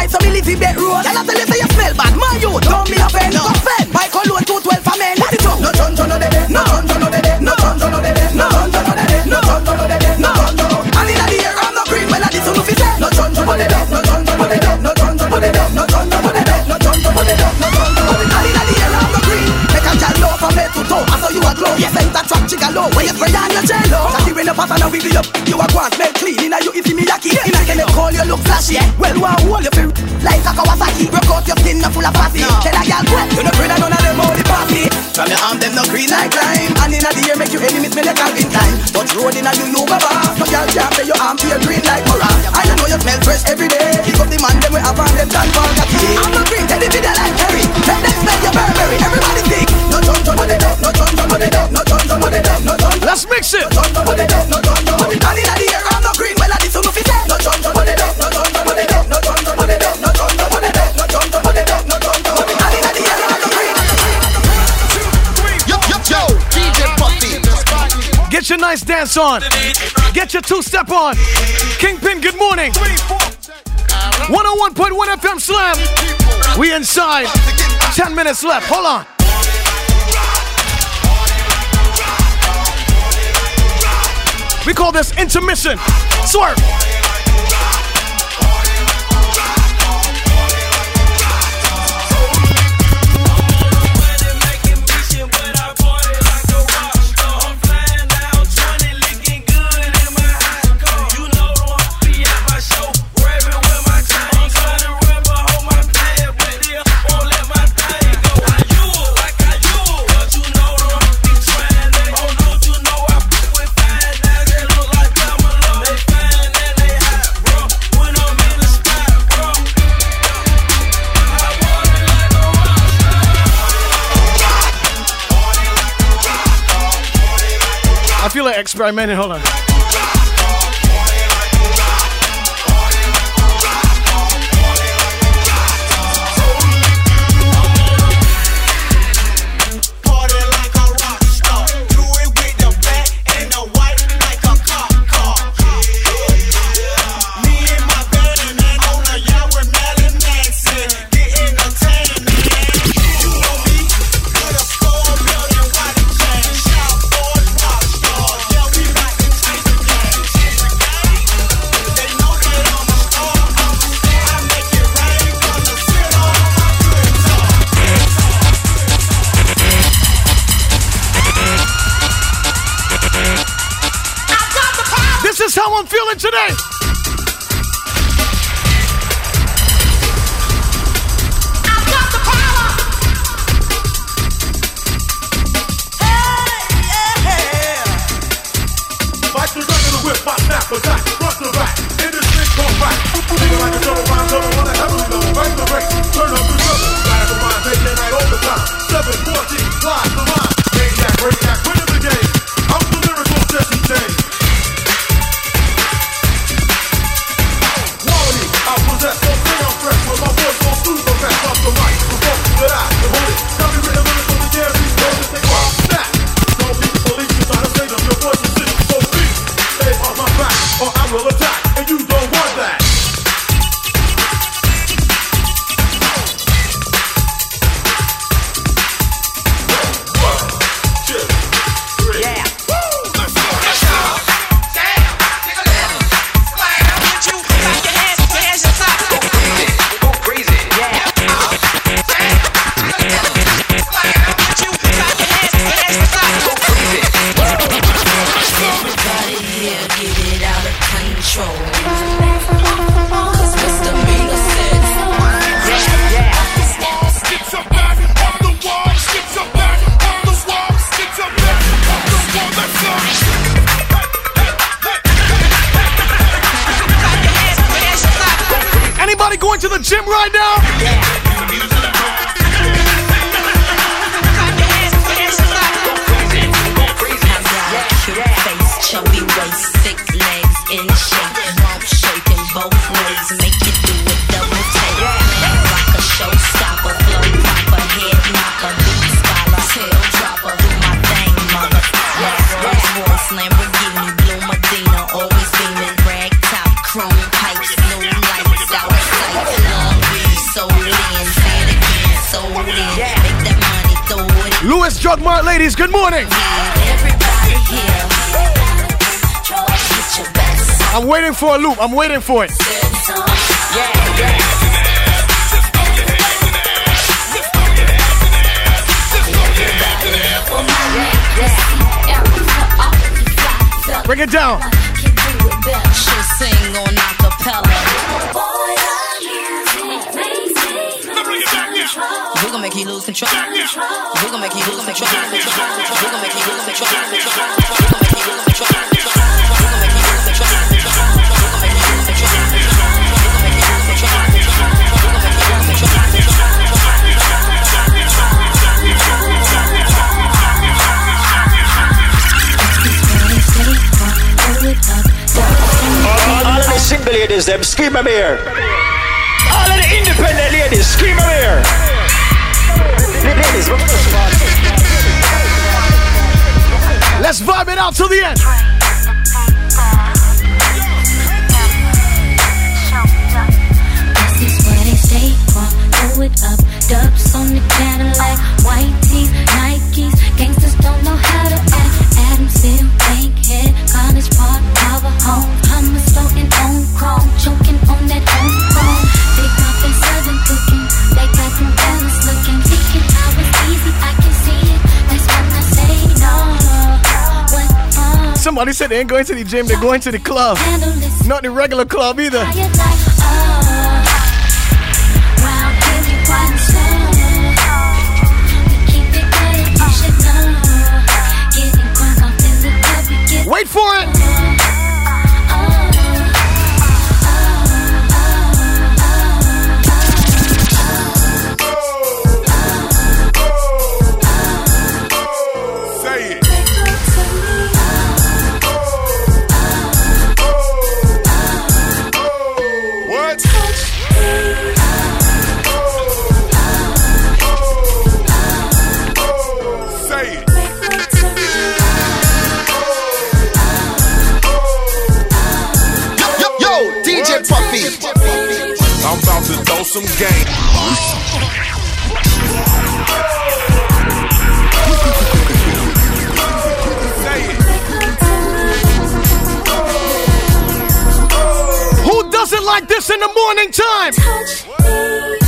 Speaker 15: But try some live in bed road. Can I tell you you smell bad? My youth, don't be a friend. Confess, my cologne 212 for men. Let it. No chon chon no dede, no chon chon no dede, no chon chon no dede, no chon chon no dede, no chon chon no dede, no chon chon. And inna the air, I'm no green melody, so no fi say. No chon chon no dede, no chon chon no dede, no chon chon no dede, no chon chon no dede, no chon chon no dede, no chon chon. And inna the air, I'm no green. Make a gal know from head to toe. I saw you a glow. Yes, ain't that track chica low. When you spray on your jello. When you pass and a wiggle up. You a and smell clean. Inna you if me yaki. Inna you call you look flashy. Well, one hold you feel like a Kawasaki. Broke out your skin, no full of fussy. Tell a gal well, you no afraid of none of them only party. From your arm, them no green like lime. And inna the air, make you enemies smell like Calvin Klein. Touch road inna you, you go boss. No gal can't say your arm feel green like Mora. I you know you smell fresh every day. Pick up the man, them we have on them done for Gatti. I'm no green, tell the video like Terry. Let them smell your Burberry. Everybody sing. No chon chon no dede, no chon chon no dede, no chon chon no dede, no chon chon.
Speaker 6: Let's mix it.
Speaker 15: No chon chon no dede, no chon chon. And inna the
Speaker 6: nice dance on. Get your two step on. Kingpin, good morning. 101.1 FM Slam. We inside. 10 minutes left. Hold on. We call this intermission. Swerve. Like experimenting. Hold on.
Speaker 18: for it.
Speaker 6: ladies, them scream a beer! All of the independent ladies, scream a beer! Ladies,
Speaker 18: let's vibe it out till the end.
Speaker 19: This is what they say, throw it up, dubs on the Cadillac. they
Speaker 18: said they ain't going to the gym, they're going to the club. Not the regular club either. Wait for it!
Speaker 20: game.
Speaker 18: Who doesn't like this in the morning time?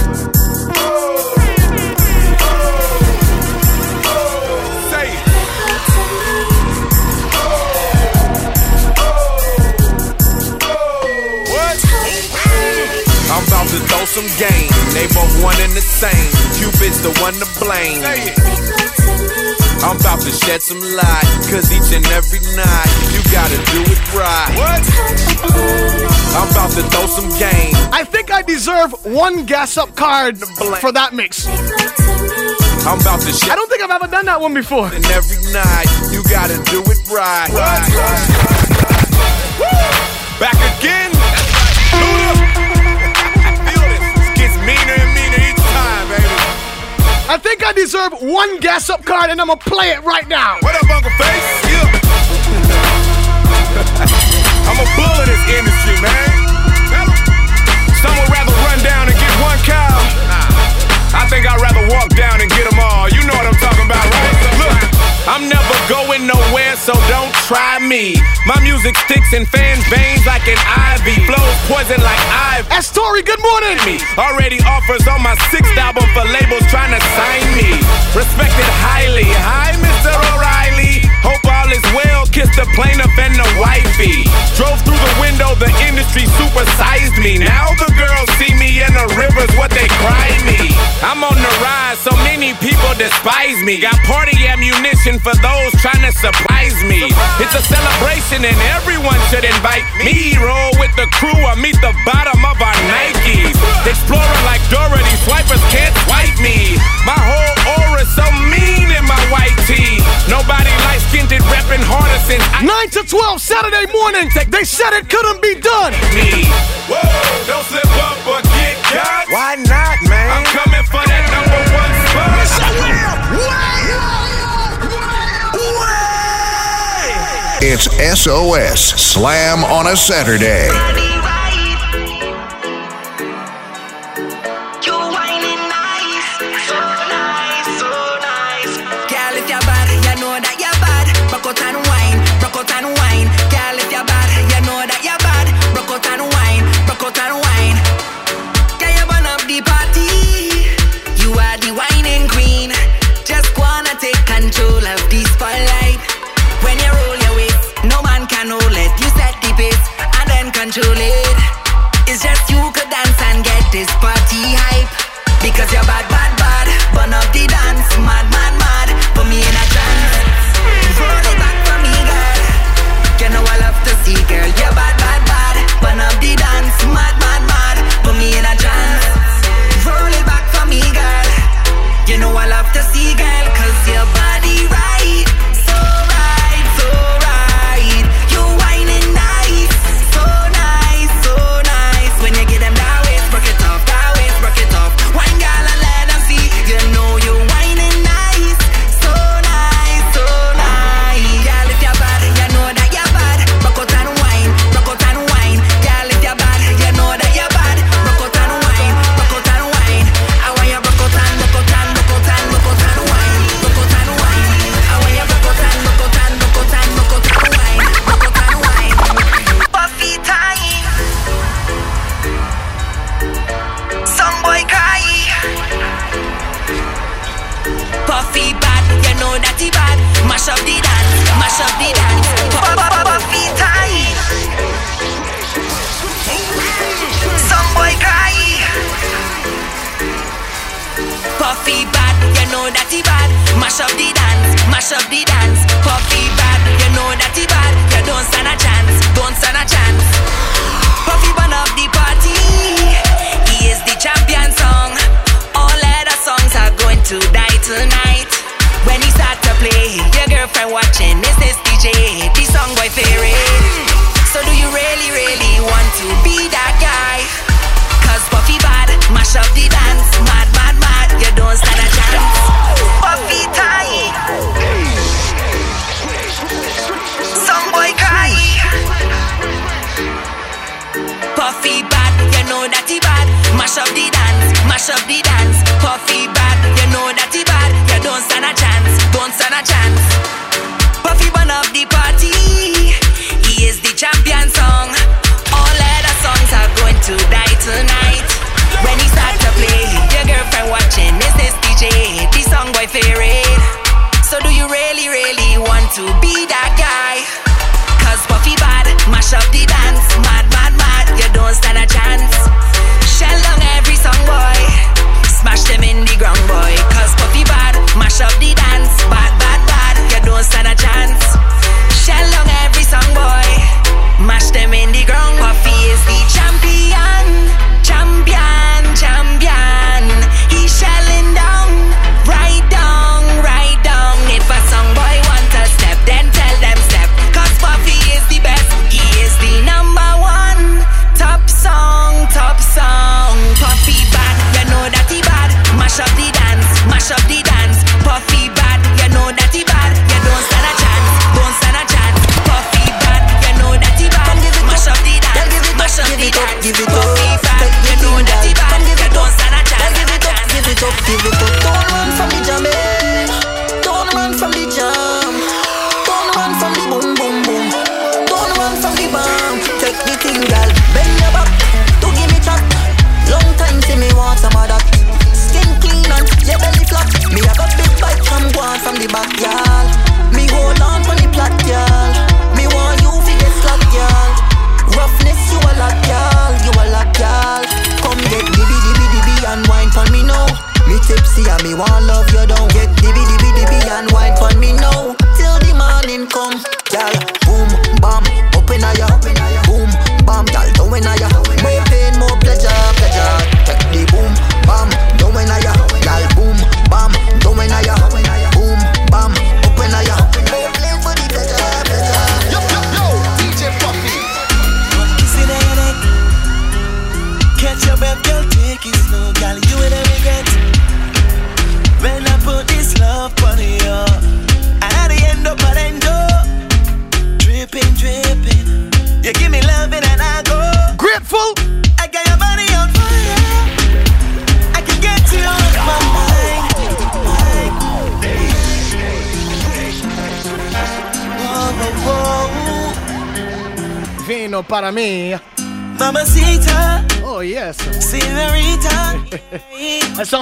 Speaker 20: Some game. They both one and the same. Cupid's the one to blame. I'm about to shed some light, cause each and every night you gotta do it right. What? I'm about to throw some game.
Speaker 6: I think I deserve one gas up card for that mix.
Speaker 20: I'm about to
Speaker 6: I don't think I've ever done that one before.
Speaker 20: And every night you gotta do it right. Back again. This
Speaker 6: I think I deserve one gas up card and I'm gonna play it right now.
Speaker 20: What up, Uncle Face? Yeah. I'm a bull in this industry, man. Some would rather run down and get one cow. I think I'd rather walk down and get them all. You know what I'm talking about, right? Look, I'm never going nowhere, so don't try me. My music sticks in fans' veins like an ivy, flows poison like ivy.
Speaker 6: S. Tori, good morning.
Speaker 20: Me already offers on my sixth album for labels trying to sign me. Respected highly. Hi, Mr. O'Reilly. Is well. Kiss the plaintiff and the wifey. Drove through the window, the industry supersized me. Now the girls see me in the rivers, what they cry me. I'm on the rise, so many people despise me. Got party ammunition for those trying to surprise me. It's a celebration and everyone should invite me. Roll with the crew or meet the bottom of our Nikes. Explorer like Dorothy, swipers can't swipe me. My whole so mean in my white tee. Nobody light skinned it reppin' harder since I
Speaker 6: 9 to 12 Saturday morning. They said it couldn't be done.
Speaker 20: me. Whoa, don't slip up or get cut.
Speaker 6: Why not, man?
Speaker 20: I'm coming for that number one spot.
Speaker 1: It's SOS Slam on a Saturday.
Speaker 21: Because you're bad, bad, bad. Burn up the dance,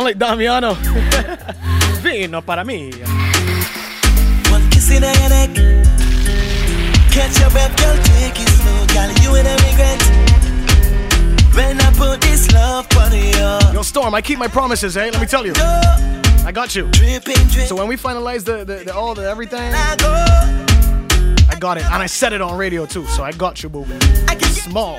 Speaker 22: like Damiano. Vino para mí.
Speaker 6: One kiss in. Catch your breath, girl, take it slow. Girl, you in a regret. When I put this love on you.
Speaker 22: Yo, Storm, I keep my promises, eh? Let me tell you. I got you. So when we finalize the, the, the all the everything, I got it, and I said it on radio too. So I got you, boo. Small.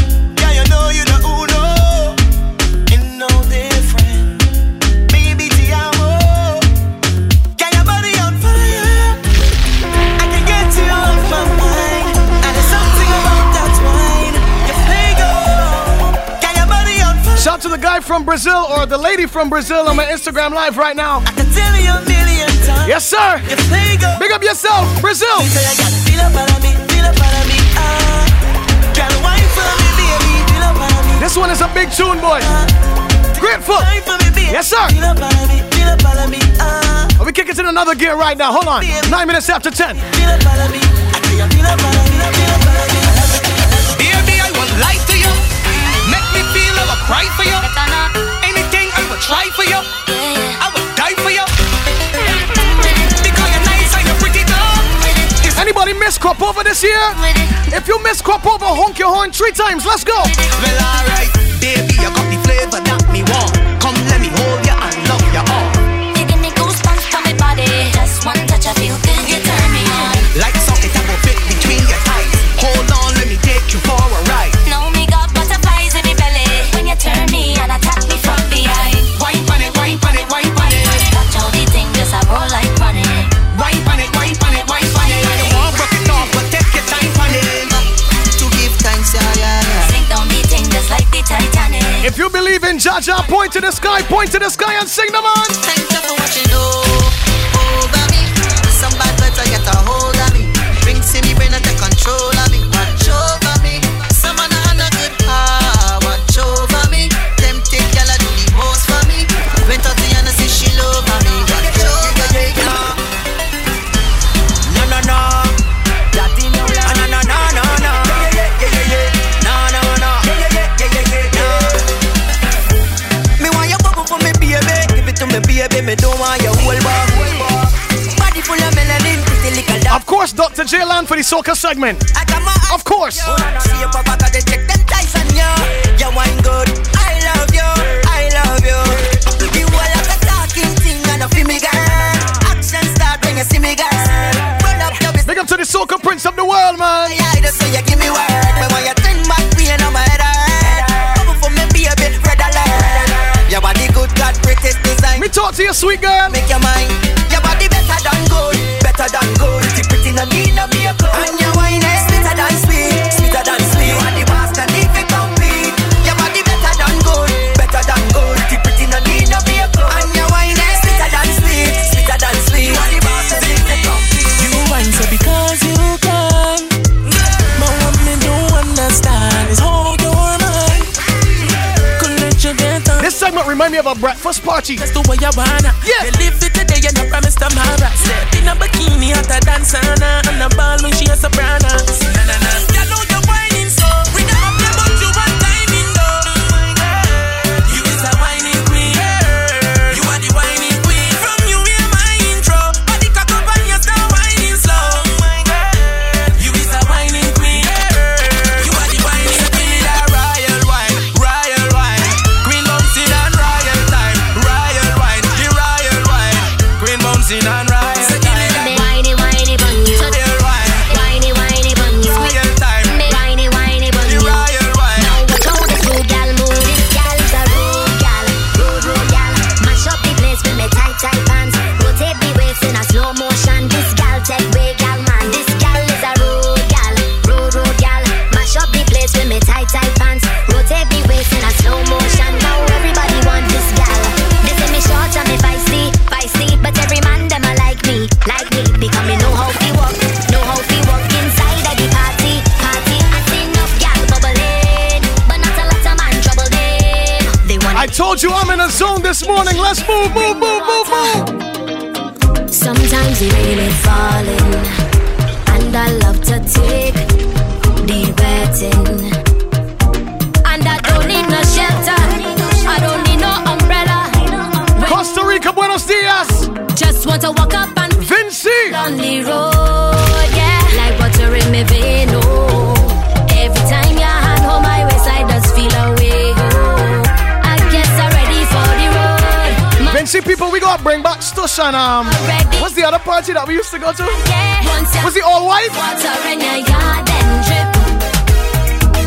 Speaker 22: from Brazil or the lady from Brazil on my Instagram live right now.
Speaker 6: I can tell you a million times.
Speaker 22: Yes, sir. Big up yourself, Brazil. This one is a big tune, boy. Grateful. Yes, sir. Are we kick it in another gear right now. Hold on. Nine minutes after ten.
Speaker 14: Baby, I want lie to you. Make me feel I cry for you for you. I would die for you. Because you're nice and you're pretty.
Speaker 22: Anybody miss crop over this year? If you miss crop over, honk your horn three times. Let's go.
Speaker 14: Well, alright, baby, you got the flavor that me want. Come, let me hold you and love you all.
Speaker 19: You give me goosebumps my body. Just one touch, You turn me on.
Speaker 14: Like something that will fit between your thighs. Hold on, let me take you
Speaker 22: believe in Jaja. Point to the sky, point to the sky, and sing
Speaker 3: the man. Me don't want your whole bar. Body full of melanin, pretty little dog.
Speaker 6: Of course, Dr. J Land for the soca segment. Of course.
Speaker 3: See your papa got the check them ties on you. You wine good. I love you. I love you. You like a talking thing and a feel me girl. Action start when you see me girl. Run up your
Speaker 6: Big up to the soca prince of the world, man.
Speaker 3: Design.
Speaker 6: Me segment remind me of a breakfast party.
Speaker 23: That's the way you wanna.
Speaker 6: Yeah.
Speaker 23: You live it today, you no promise tomorrow. Step in a bikini, hotter than sauna. And a ball when she a soprano.
Speaker 6: Told you I'm in a zone this morning. Let's move, move, move, move, move.
Speaker 19: Sometimes it really falling, and I love to take the wetting. And I don't need no shelter, I don't need no umbrella.
Speaker 6: Costa Rica, Buenos Dias.
Speaker 19: just want to walk up and
Speaker 6: Vinci.
Speaker 19: on the road, road. My
Speaker 6: Vinci people, we gotta bring back Stush and um. What's the other party that we used to go to?
Speaker 19: Once
Speaker 6: Was it all white?
Speaker 19: Water in your yard then drip,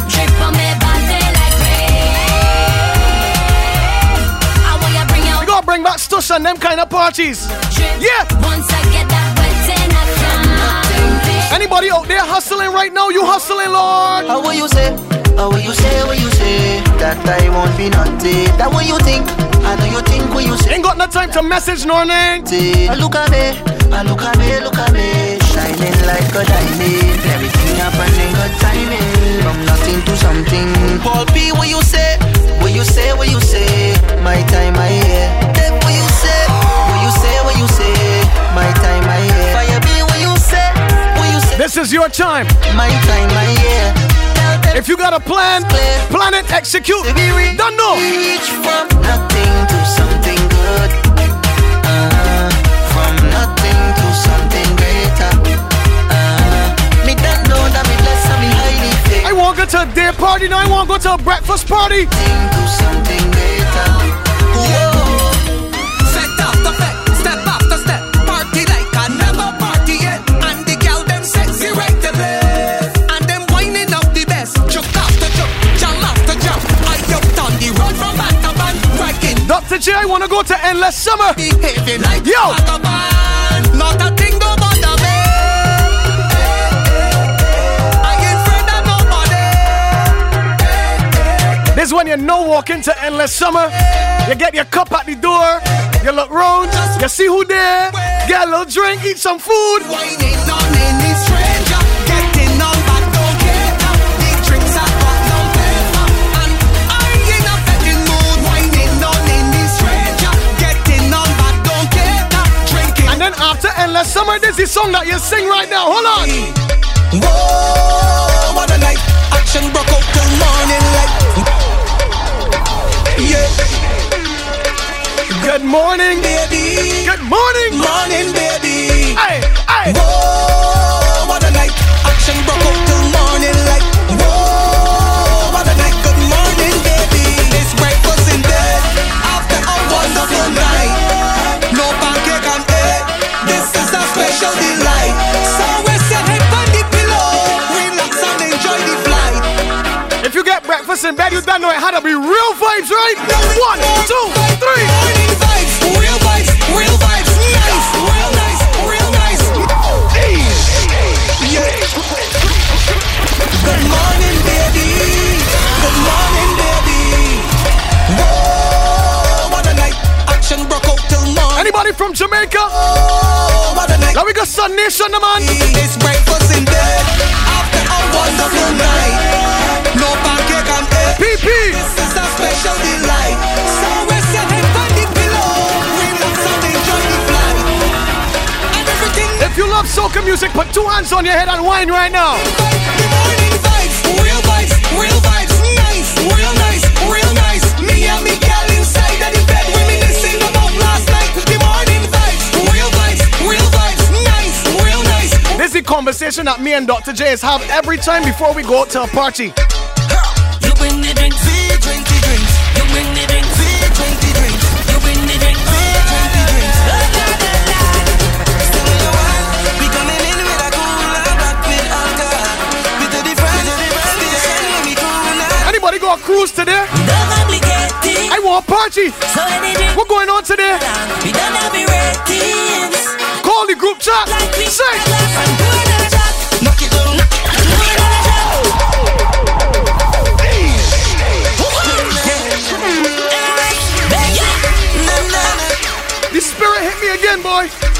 Speaker 19: drip on me body like rain. I want you bring your
Speaker 6: We gotta bring back Stush and them kind of parties.
Speaker 19: drip.
Speaker 6: Yeah.
Speaker 19: Once I get that wet in I can't.
Speaker 6: Anybody out there hustling right now? You hustling, Lord.
Speaker 3: How will you say? How will you say? What you say? That I won't be naughty. That what you think? I know you think what you say.
Speaker 6: Ain't got no time to message no name.
Speaker 3: I look at me, I look at me, look at me, shining like a diamond. Everything happening good timing, from nothing to something. Paul P, what you say? What you say? What you say? My time, I hear. Def, what you say? What you say? What you say? My time, I hear. Fire B, what you say? What you say?
Speaker 6: This is your time.
Speaker 3: My time, I hear.
Speaker 6: If you got a plan, plan it, execute. Don't know.
Speaker 3: reach from nothing to something good. Uh, from nothing to something greater. Uh, me don't know that me blessed and me highly favored.
Speaker 6: I want to go to a day party now. I want to go to a breakfast party. Dr. J, I want to go to Endless Summer.
Speaker 23: Like
Speaker 6: Yo.
Speaker 23: Not a thing go bother me. I ain't afraid of nobody.
Speaker 6: This is when you know walk into Endless Summer. You get your cup at the door. You look round. You see who there. Get a little drink, eat some food. After Endless Summer, there's the song that you sing right now. Hold on.
Speaker 23: Whoa, what a night! Action broke out till morning light. Yeah.
Speaker 22: Good morning,
Speaker 14: baby.
Speaker 22: Good morning,
Speaker 14: morning, baby.
Speaker 22: Hey, hey.
Speaker 14: Whoa, what a night. Action broke out till morning light.
Speaker 22: You get breakfast in bed, you don't know it had to be real vibes, right? One, two, three.
Speaker 14: Morning vibes, real vibes, real vibes. Nice, real nice, real nice. Yeah. Good morning, baby. Good morning, baby. Whoa, what a night. Action broke out till morning.
Speaker 22: Anybody from Jamaica?
Speaker 14: Oh, what a night.
Speaker 22: Now we got Sun Nation, the man.
Speaker 14: It's breakfast in bed after a wonderful night.
Speaker 22: PP.
Speaker 14: This is a special delight. So rest your head on the pillow. Relax and enjoy the flight. And everything.
Speaker 22: If you love soca music, put two hands on your head and whine right now.
Speaker 14: The morning vibes, real vibes, real vibes, nice, real nice, real nice. Me and me gal inside of the bed reminiscing about last night. The morning vibes, real vibes, real vibes, nice, real nice.
Speaker 22: This is the conversation that me and Dr. J have every time before we go out to a party. Today? I want party. What going on today?
Speaker 14: we don't have.
Speaker 22: Call the group chat.
Speaker 14: Like
Speaker 22: Say. The spirit hit me again, boy.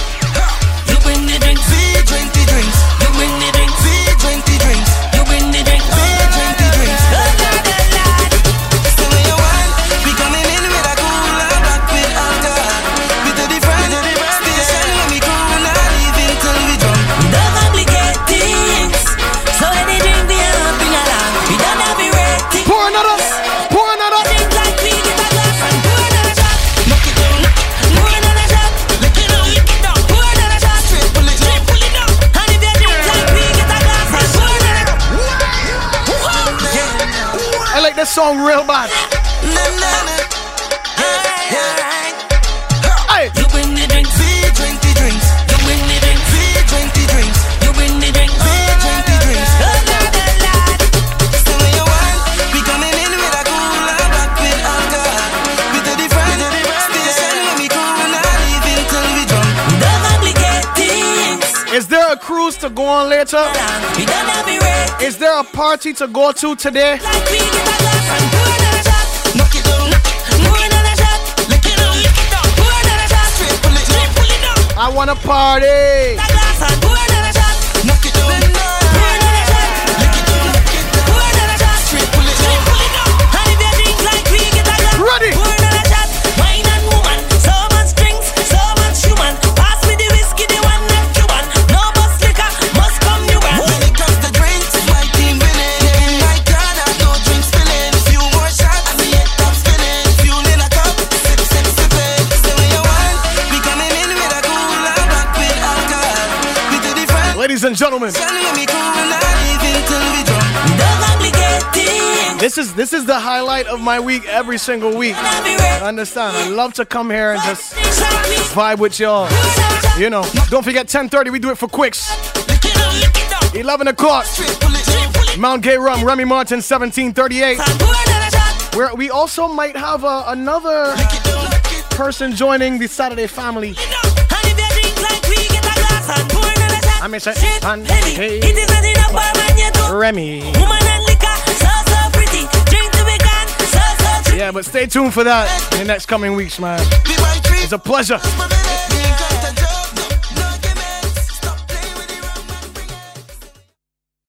Speaker 22: On later? Is there a party to go to today?
Speaker 14: Like we get a
Speaker 22: this is this is the highlight of my week every single week. I understand. I love to come here and just vibe with y'all. You know, don't forget 10:30. We do it for quicks. 11 o'clock. Mount Gay Rum, Remy Martin, 1738. Where we also might have uh, another person joining the Saturday family. I may say, hey, Remy. Yeah, but stay tuned for that in the next coming weeks, man. It's a pleasure.